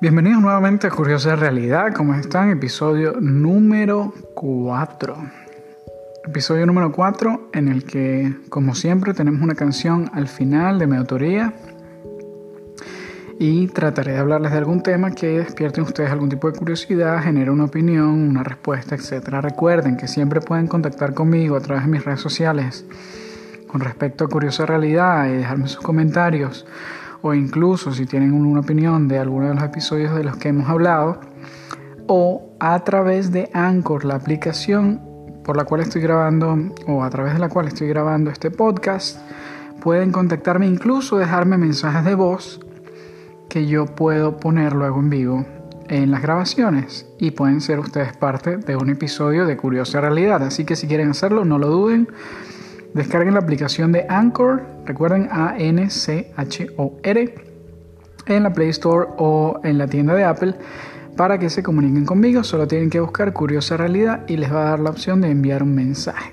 Bienvenidos nuevamente a Curiosa Realidad, ¿cómo están? Episodio número 4. Episodio número 4 en el que, como siempre, tenemos una canción al final de mi autoría y trataré de hablarles de algún tema que despierte en ustedes algún tipo de curiosidad, genere una opinión, una respuesta, etc. Recuerden que siempre pueden contactar conmigo a través de mis redes sociales con respecto a Curiosa Realidad y dejarme sus comentarios o incluso si tienen una opinión de alguno de los episodios de los que hemos hablado, o a través de Anchor, la aplicación por la cual estoy grabando o a través de la cual estoy grabando este podcast, pueden contactarme, incluso dejarme mensajes de voz que yo puedo poner luego en vivo en las grabaciones y pueden ser ustedes parte de un episodio de Curiosa Realidad. Así que si quieren hacerlo, no lo duden. Descarguen la aplicación de Anchor, recuerden A-N-C-H-O-R, en la Play Store o en la tienda de Apple para que se comuniquen conmigo. Solo tienen que buscar Curiosa Realidad y les va a dar la opción de enviar un mensaje.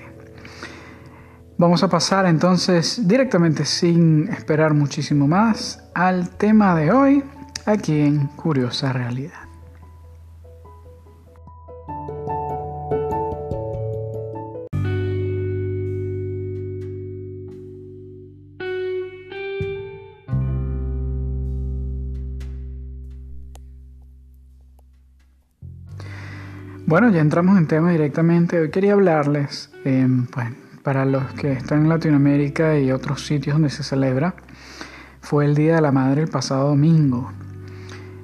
Vamos a pasar entonces directamente sin esperar muchísimo más al tema de hoy aquí en Curiosa Realidad. Bueno, ya entramos en tema directamente. Hoy quería hablarles, eh, pues, para los que están en Latinoamérica y otros sitios donde se celebra, fue el Día de la Madre el pasado domingo.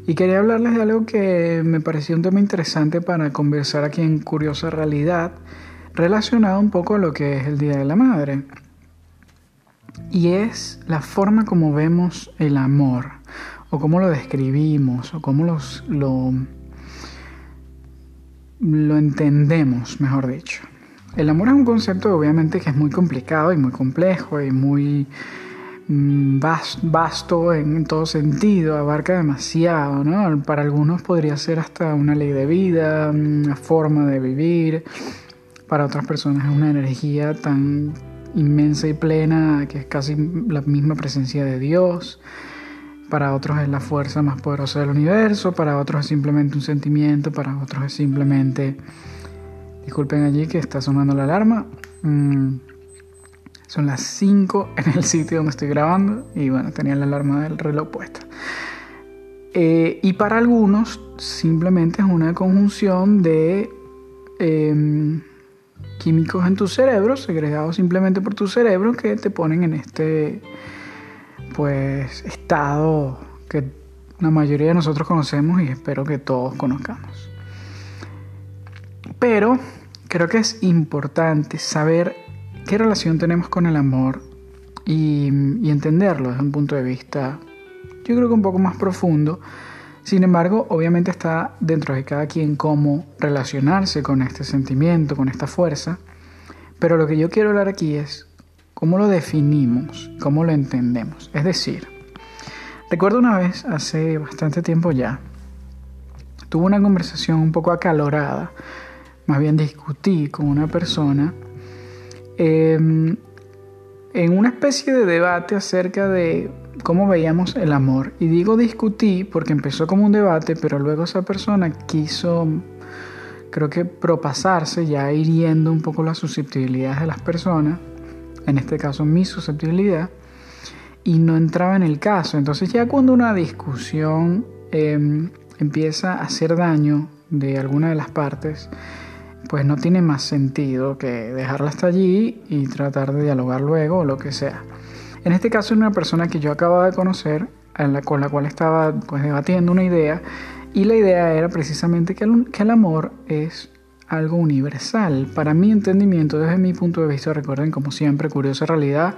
Y quería hablarles de algo que me pareció un tema interesante para conversar aquí en Curiosa Realidad, relacionado un poco a lo que es el Día de la Madre. Y es la forma como vemos el amor, o cómo lo describimos, o cómo los, lo lo entendemos, mejor dicho. El amor es un concepto obviamente que es muy complicado y muy complejo y muy mm, vasto en todo sentido, abarca demasiado, ¿no? Para algunos podría ser hasta una ley de vida, una forma de vivir, para otras personas es una energía tan inmensa y plena que es casi la misma presencia de Dios para otros es la fuerza más poderosa del universo, para otros es simplemente un sentimiento, para otros es simplemente... Disculpen allí que está sonando la alarma. Mm, son las 5 en el sitio donde estoy grabando y bueno, tenía la alarma del reloj puesta. Eh, y para algunos simplemente es una conjunción de em, químicos en tu cerebro, segregados simplemente por tu cerebro, que te ponen en este pues estado que la mayoría de nosotros conocemos y espero que todos conozcamos. Pero creo que es importante saber qué relación tenemos con el amor y, entenderlo desde un punto de vista, yo creo que un poco más profundo. Sin embargo, obviamente está dentro de cada quien cómo relacionarse con este sentimiento, con esta fuerza. Pero lo que yo quiero hablar aquí es ¿Cómo lo definimos? ¿Cómo lo entendemos? Es decir, recuerdo una vez, hace bastante tiempo ya, tuve una conversación un poco acalorada, más bien discutí con una persona em, en una especie de debate acerca de cómo veíamos el amor. Y digo discutí porque empezó como un debate, pero luego esa persona quiso, creo que propasarse, ya hiriendo un poco las susceptibilidades de las personas en este caso mi susceptibilidad, y no entraba en el caso. Entonces ya cuando una discusión em, empieza a hacer daño de alguna de las partes, pues no tiene más sentido que dejarla hasta allí y tratar de dialogar luego o lo que sea. En este caso, una persona que yo acababa de conocer, con la cual estaba pues, debatiendo una idea, y la idea era precisamente que que el amor es algo universal. Para mi entendimiento, desde mi punto de vista, recuerden, como siempre, curiosa realidad,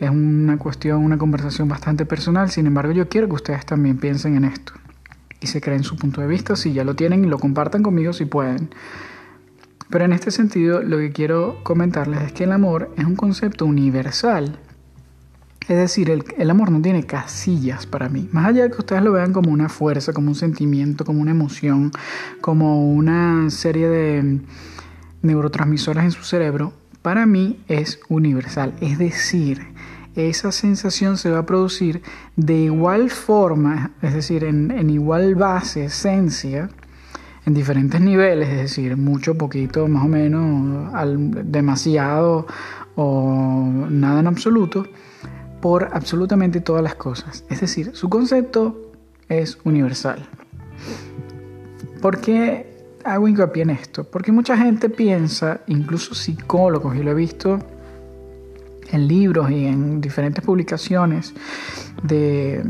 es una cuestión, una conversación bastante personal. Sin embargo, yo quiero que ustedes también piensen en esto y se creen su punto de vista, si ya lo tienen y lo compartan conmigo si pueden. Pero en este sentido, lo que quiero comentarles es que el amor es un concepto universal es decir, el, amor no tiene casillas para mí. Más allá de que ustedes lo vean como una fuerza, como un sentimiento, como una emoción, como una serie de neurotransmisores en su cerebro, para mí es universal. Es decir, esa sensación se va a producir de igual forma, es decir, en, igual base, esencia, en diferentes niveles, es decir, mucho, poquito, más o menos, demasiado o nada en absoluto, por absolutamente todas las cosas. Es decir, su concepto es universal. ¿Por qué hago hincapié en esto? Porque mucha gente piensa, incluso psicólogos, y lo he visto en libros y en diferentes publicaciones de,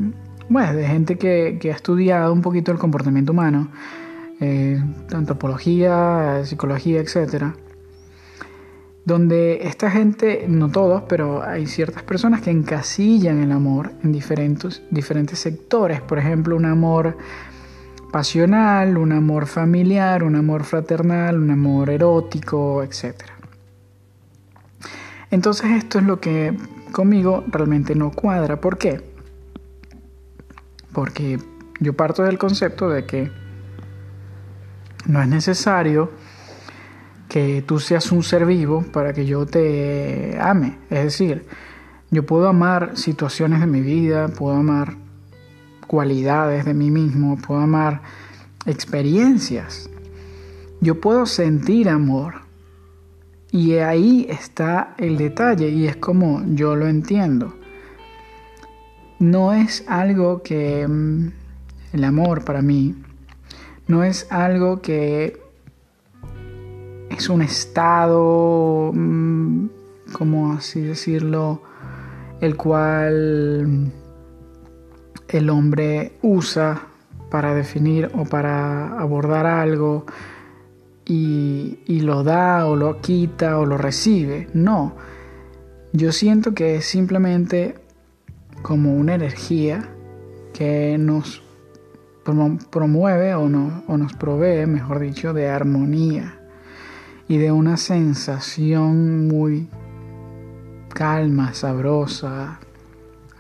bueno, de gente que, ha estudiado un poquito el comportamiento humano, eh, antropología, psicología, etcétera, donde esta gente, no todos, pero hay ciertas personas que encasillan el amor en diferentes, diferentes sectores, por ejemplo, un amor pasional, un amor familiar, un amor fraternal, un amor erótico, etc. Entonces esto es lo que conmigo realmente no cuadra. ¿Por qué? Porque yo parto del concepto de que no es necesario que tú seas un ser vivo para que yo te ame. Es decir, yo puedo amar situaciones de mi vida, puedo amar cualidades de mí mismo, puedo amar experiencias. Yo puedo sentir amor. Y ahí está el detalle y es como yo lo entiendo. No es algo que mm, el amor para mí no es algo que es un estado, mm, como así decirlo, el cual el hombre usa para definir o para abordar algo y, lo da o lo quita o lo recibe. No, yo siento que es simplemente como una energía que nos promueve o, no, o nos provee, mejor dicho, de armonía y de una sensación muy calma, sabrosa,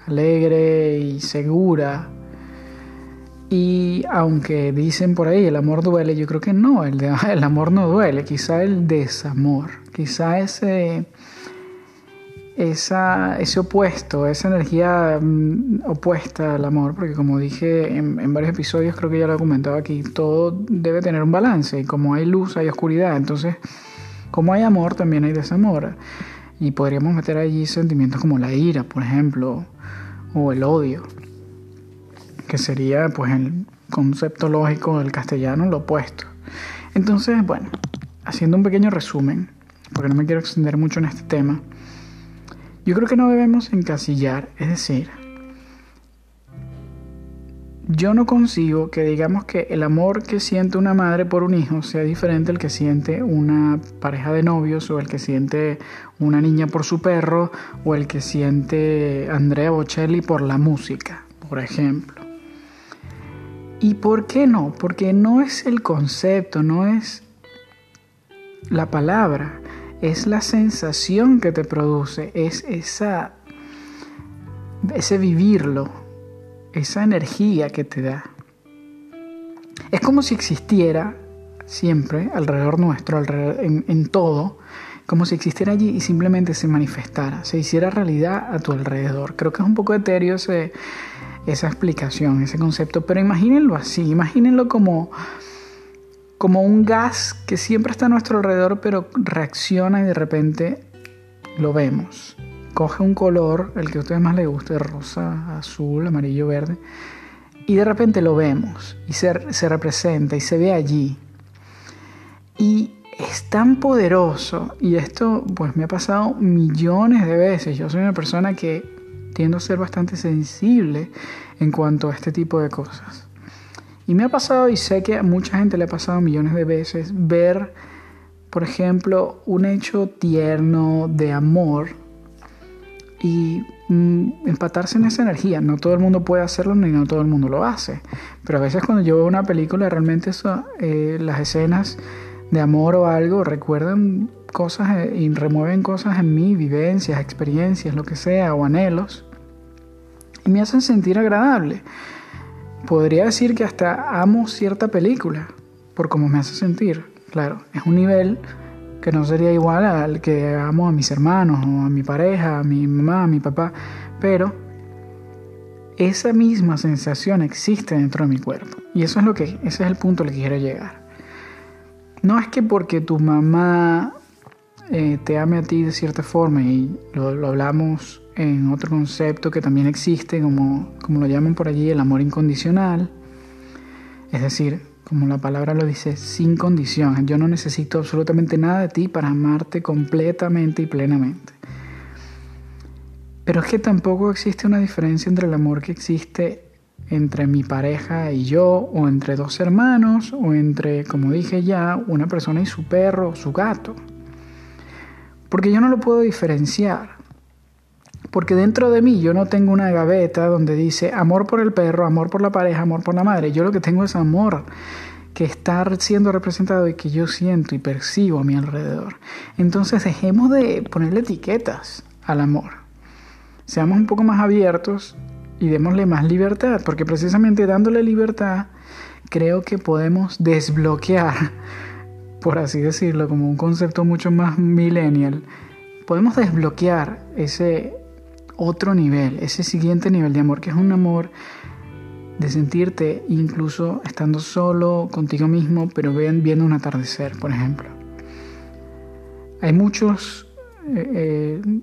alegre y segura. Y aunque dicen por ahí el amor duele, yo creo que no, el, el amor no duele, quizá el desamor, quizá ese, esa, ese opuesto, esa energía mm, opuesta al amor, porque como dije en, en, varios episodios, creo que ya lo he comentado aquí, todo debe tener un balance y como hay luz hay oscuridad, entonces como hay amor también hay desamor y podríamos meter allí sentimientos como la ira, por ejemplo, o el odio, que sería pues el concepto lógico del castellano lo opuesto. Entonces, bueno, haciendo un pequeño resumen, porque no me quiero extender mucho en este tema, yo creo que no debemos encasillar, es decir, yo no consigo que digamos que el amor que siente una madre por un hijo sea diferente al que siente una pareja de novios o el que siente una niña por su perro o el que siente Andrea Bocelli por la música, por ejemplo. ¿Y por qué no? Porque no es el concepto, no es la palabra, es la sensación que te produce, es esa ese vivirlo, esa energía que te da. Es como si existiera siempre alrededor nuestro, alrededor, en, todo, como si existiera allí y simplemente se manifestara, se hiciera realidad a tu alrededor. Creo que es un poco etéreo esa explicación, ese concepto, pero imagínenlo así, imagínenlo como, como un gas que siempre está a nuestro alrededor, pero reacciona y de repente lo vemos coge un color, el que a ustedes más les guste, rosa, azul, amarillo, verde, y de repente lo vemos y se, se representa y se ve allí. Y es tan poderoso, y esto pues me ha pasado millones de veces, yo soy una persona que tiendo a ser bastante sensible en cuanto a este tipo de cosas. Y me ha pasado, y sé que a mucha gente le ha pasado millones de veces, ver, por ejemplo, un hecho tierno de amor y mm, empatarse en esa energía. No todo el mundo puede hacerlo ni no todo el mundo lo hace. Pero a veces cuando yo veo una película, realmente eh, las escenas de amor o algo recuerdan cosas eh, y remueven cosas en mí, vivencias, experiencias, lo que sea, o anhelos. Y me hacen sentir agradable. Podría decir que hasta amo cierta película por cómo me hace sentir. Claro, es un nivel que no sería igual al que amo a mis hermanos o a mi pareja, a mi mamá, a mi papá, pero esa misma sensación existe dentro de mi cuerpo. Y eso es lo que, ese es el punto al que quiero llegar. No es que porque tu mamá eh, te ame a ti de cierta forma, y lo, lo, hablamos en otro concepto que también existe, como, como lo llaman por allí, el amor incondicional. Es decir, como la palabra lo dice, sin condición. Yo no necesito absolutamente nada de ti para amarte completamente y plenamente. Pero es que tampoco existe una diferencia entre el amor que existe entre mi pareja y yo, o entre dos hermanos, o entre, como dije ya, una persona y su perro, su gato. Porque yo no lo puedo diferenciar. Porque dentro de mí yo no tengo una gaveta donde dice amor por el perro, amor por la pareja, amor por la madre. Yo lo que tengo es amor que está siendo representado y que yo siento y percibo a mi alrededor. Entonces dejemos de ponerle etiquetas al amor seamos un poco más abiertos y démosle más libertad, porque precisamente dándole libertad creo que podemos desbloquear, por así decirlo, como un concepto mucho más millennial, podemos desbloquear ese otro nivel, ese siguiente nivel de amor, que es un amor de sentirte incluso estando solo contigo mismo, pero viendo un atardecer, por ejemplo. Hay muchos eh, eh,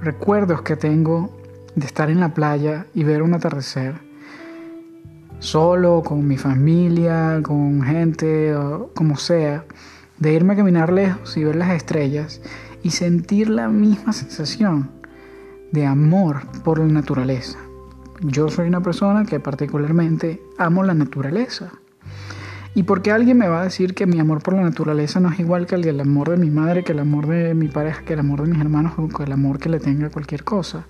recuerdos que tengo de estar en la playa y ver un atardecer, solo, con mi familia, con gente, o como sea, de irme a caminar lejos y ver las estrellas y sentir la misma sensación de amor por la naturaleza. Yo soy una persona que particularmente amo la naturaleza. ¿Y por qué alguien me va a decir que mi amor por la naturaleza no es igual que el amor de mi madre, que el amor de mi pareja, que el amor de mis hermanos o que el amor que le tenga cualquier cosa?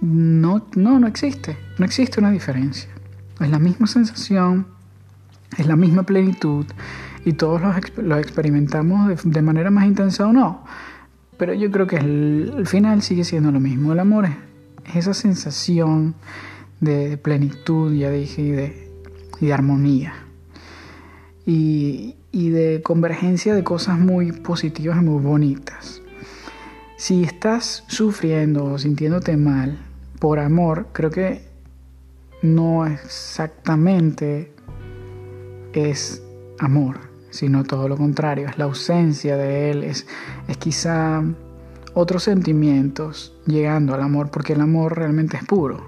No, no, no existe. No existe una diferencia. Es la misma sensación, es la misma plenitud y todos lo experimentamos de, manera más intensa o no. Pero yo creo que el, final sigue siendo lo mismo. El amor es, esa sensación de, plenitud, ya dije, y de, armonía y, de convergencia de cosas muy positivas y muy bonitas. Si estás sufriendo o sintiéndote mal por amor, creo que no exactamente es amor, sino todo lo contrario, es la ausencia de él, es, es quizá otros sentimientos llegando al amor, porque el amor realmente es puro.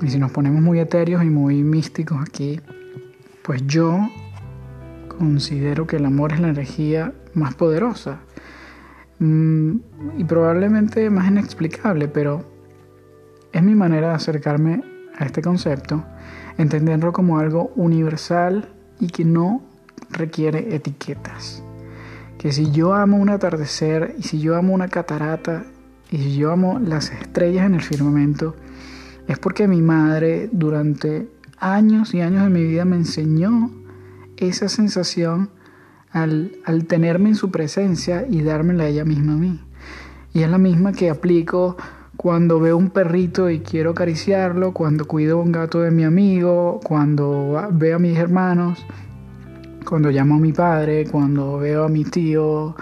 Y si nos ponemos muy etéreos y muy místicos aquí, pues yo considero que el amor es la energía más poderosa mm, y probablemente más inexplicable, pero es mi manera de acercarme a este concepto, entenderlo como algo universal y que no requiere etiquetas. Que si yo amo un atardecer y si yo amo una catarata y si yo amo las estrellas en el firmamento, es porque mi madre durante años y años de mi vida me enseñó esa sensación al, tenerme en su presencia y dármela ella misma a mí. Y es la misma que aplico cuando veo un perrito y quiero acariciarlo, cuando cuido un gato de mi amigo, cuando veo a mis hermanos, cuando llamo a mi padre, cuando veo a mi tío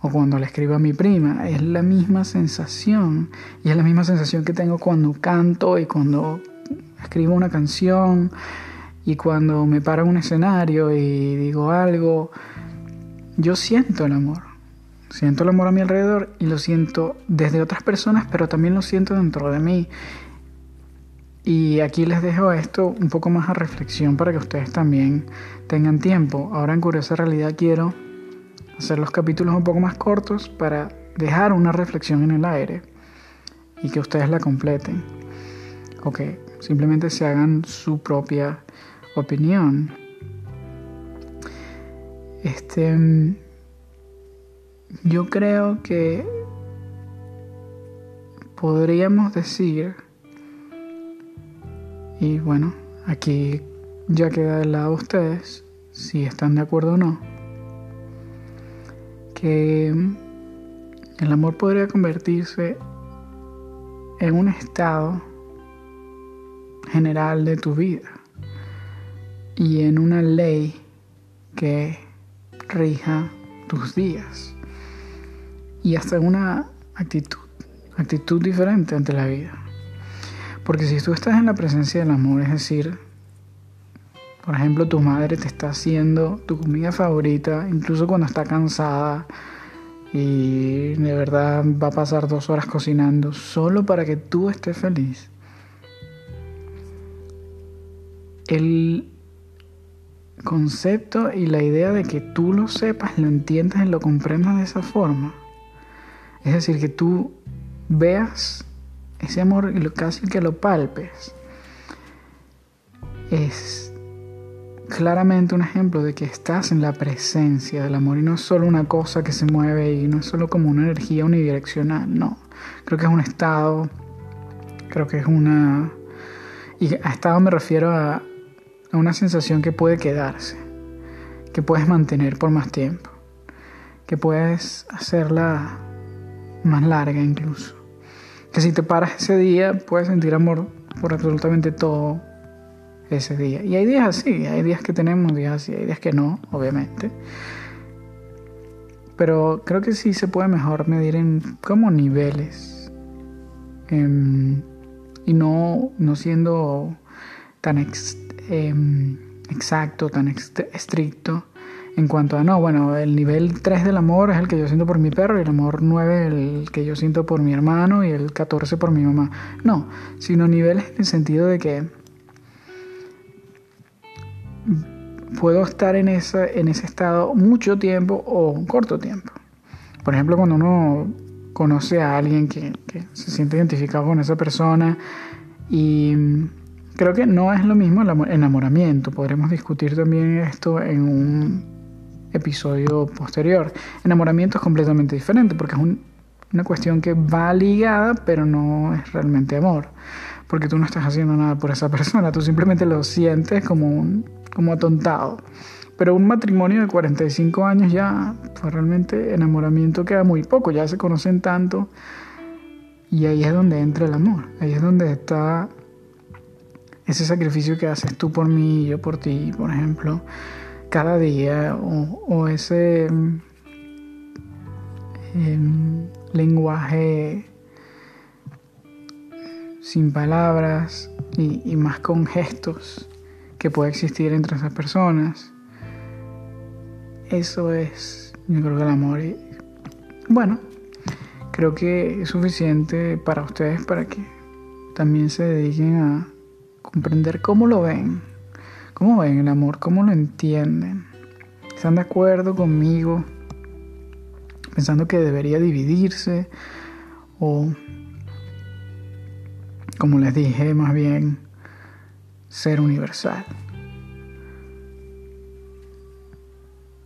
o cuando le escribo a mi prima. Es la misma sensación y es la misma sensación que tengo cuando canto y cuando escribo una canción y cuando me paro en un escenario y digo algo, yo siento el amor. Siento el amor a mi alrededor y lo siento desde otras personas, pero también lo siento dentro de mí. Y aquí les dejo esto un poco más a reflexión para que ustedes también tengan tiempo. Ahora en Curiosa Realidad quiero hacer los capítulos un poco más cortos para dejar una reflexión en el aire y que ustedes la completen. O que simplemente se hagan su propia opinión. Este, yo creo que podríamos decir, y bueno, aquí ya queda del lado de ustedes, si están de acuerdo o no, que el amor podría convertirse en un estado general de tu vida y en una ley que rija tus días y hasta una actitud, actitud diferente ante la vida. Porque si tú estás en la presencia del amor, es decir, por ejemplo, tu madre te está haciendo tu comida favorita, incluso cuando está cansada y de verdad va a pasar dos horas cocinando, solo para que tú estés feliz. El concepto y la idea de que tú lo sepas, lo entiendas y lo comprendas de esa forma, es decir, que tú veas ese amor casi que lo palpes, es claramente un ejemplo de que estás en la presencia del amor y no es solo una cosa que se mueve y no es solo como una energía unidireccional, no. Creo que es un estado, creo que es una... Y a estado me refiero a, a una sensación que puede quedarse, que puedes mantener por más tiempo, que puedes hacerla más larga incluso. Que si te paras ese día puedes sentir amor por absolutamente todo ese día. Y hay días así, hay días que tenemos días así, hay días que no, obviamente. Pero creo que sí se puede mejor medir en como niveles. Em, y no, no siendo tan em, exacto, tan estricto en cuanto a, no, bueno, el nivel 3 del amor es el que yo siento por mi perro y el amor 9 el que yo siento por mi hermano y el 14 por mi mamá. No, sino niveles en el sentido de que puedo estar en, en ese estado mucho tiempo o un corto tiempo. Por ejemplo, cuando uno conoce a alguien que, que se siente identificado con esa persona y creo que no es lo mismo el enamoramiento. Podremos discutir también esto en un episodio posterior. Enamoramiento es completamente diferente porque es una cuestión que va ligada pero no es realmente amor. Porque tú no estás haciendo nada por esa persona, tú simplemente lo sientes como, un, como atontado. Pero un matrimonio de 45 años ya, pues realmente enamoramiento queda muy poco, ya se conocen tanto. Y ahí es donde entra el amor, ahí es donde está ese sacrificio que haces tú por mí y yo por ti, por ejemplo cada día o, ese em, lenguaje sin palabras y, más con gestos que puede existir entre esas personas. Eso es, yo creo que el amor. Y, bueno, creo que es suficiente para ustedes para que también se dediquen a comprender cómo lo ven. ¿Cómo ven el amor? ¿Cómo lo entienden? ¿Están de acuerdo conmigo? Pensando que debería dividirse o, como les dije, más bien ser universal.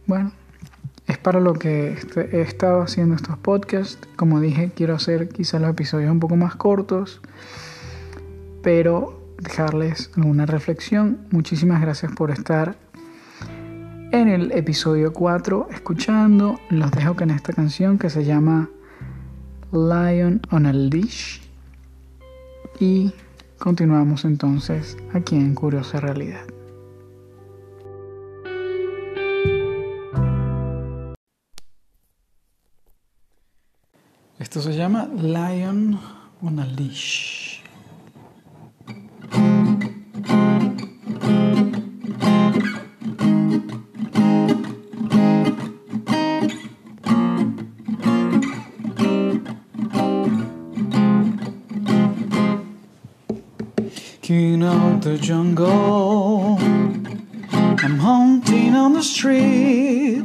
Bueno, es para lo que este, he estado haciendo estos podcasts. Como dije, quiero hacer quizás los episodios un poco más cortos, pero dejarles una reflexión. Muchísimas gracias por estar en el episodio 4 escuchando. Los dejo con esta canción que se llama Lion on a Leash. Y continuamos entonces aquí en Curiosa Realidad. Esto se llama Lion on a Leash. King of the jungle, I'm hunting on the street.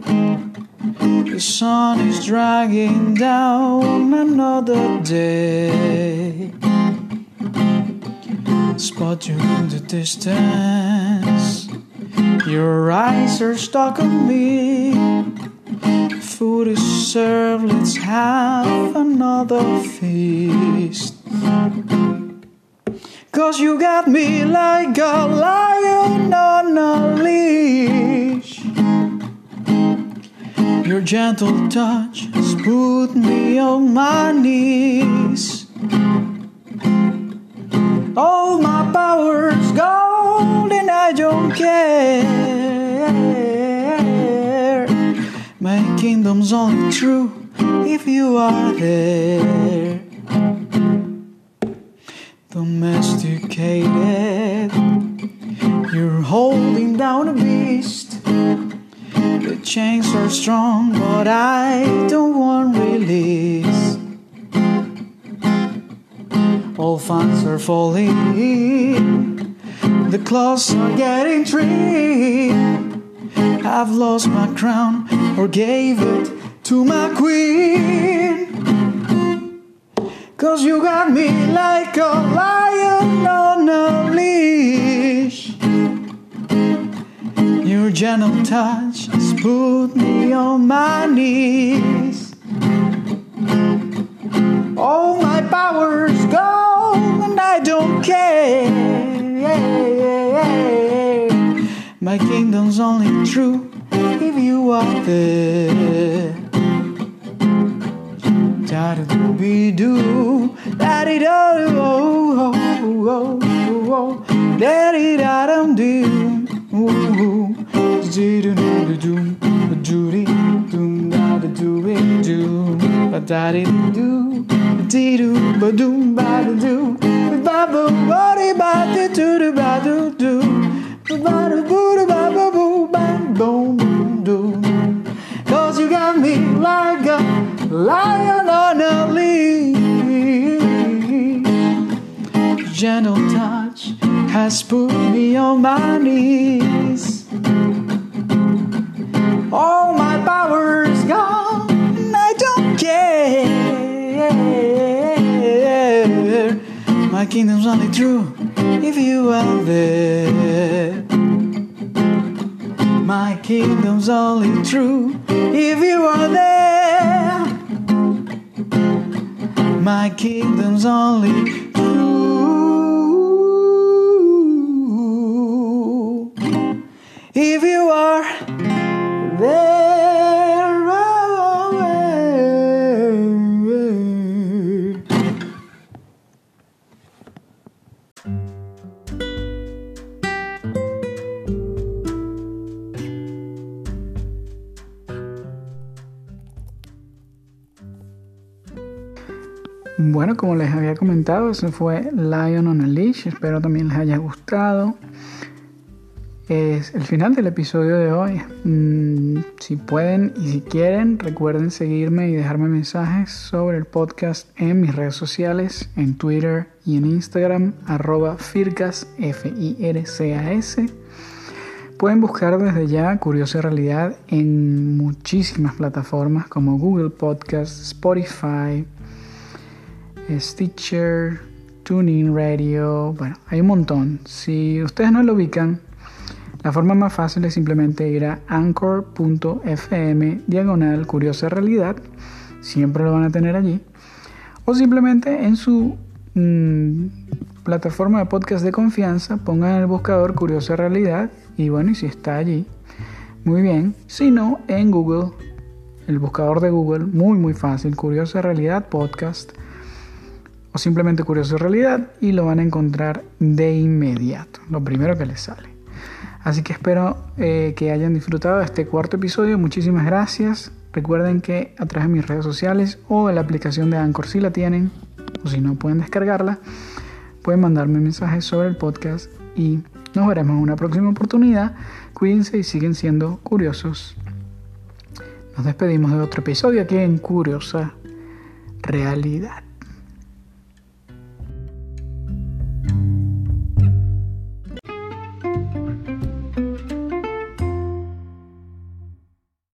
The sun is dragging down another day. Spot you in the distance. Your eyes are stuck on me. Food is served, let's have another feast. Cause you got me like a lion on a leash. Your gentle touch has put me on my knees. All my power's gone and I don't care. My kingdom's only true if you are there. Domesticated, you're holding down a beast. The chains are strong, but I don't want release. All fans are falling, the claws are getting tricked. I've lost my crown or gave it to my queen. Cause you got me like a lion on a leash. Your gentle touch has put me on my knees. All my power's gone and I don't care. My kingdom's only true if you are there. Da da do be do, da di do oh oh oh oh, da di da dum do, ooh, di do do do do di do da da do be do, ba da di do, di do ba do ba da do, ba ba ba di ba di do do ba do do, ba da boo do ba ba boo ba boom boom do. Cause you got me like a lion on a leash. Gentle touch has put me on my knees. All my power's gone, I don't care. My kingdom's only true if you are there. My kingdom's only true if you are there. My kingdom's only true if you are there. Bueno, como les había comentado, eso fue Lion on a Leash. Espero también les haya gustado. Es el final del episodio de hoy. Mm, si pueden y si quieren, recuerden seguirme y dejarme mensajes sobre el podcast en mis redes sociales, en Twitter y en Instagram, arroba Fircas, F-I-R-C-A-S. Pueden buscar desde ya Curiosa Realidad en muchísimas plataformas como Google Podcast, Spotify, Stitcher, Tuning Radio, bueno, hay un montón. Si ustedes no lo ubican, la forma más fácil es simplemente ir a anchor.fm diagonal curiosa realidad, siempre lo van a tener allí, o simplemente en su mmm, plataforma de podcast de confianza pongan el buscador curiosa realidad y bueno, y si está allí, muy bien, si no, en Google, el buscador de Google, muy muy fácil, curiosa realidad podcast o simplemente Curioso Realidad y lo van a encontrar de inmediato, lo primero que les sale. Así que espero eh, que hayan disfrutado de este cuarto episodio. Muchísimas gracias. Recuerden que a través de mis redes sociales o de la aplicación de Anchor si la tienen, o si no pueden descargarla, pueden mandarme mensajes sobre el podcast y nos veremos en una próxima oportunidad. Cuídense y siguen siendo curiosos. Nos despedimos de otro episodio aquí en Curiosa Realidad.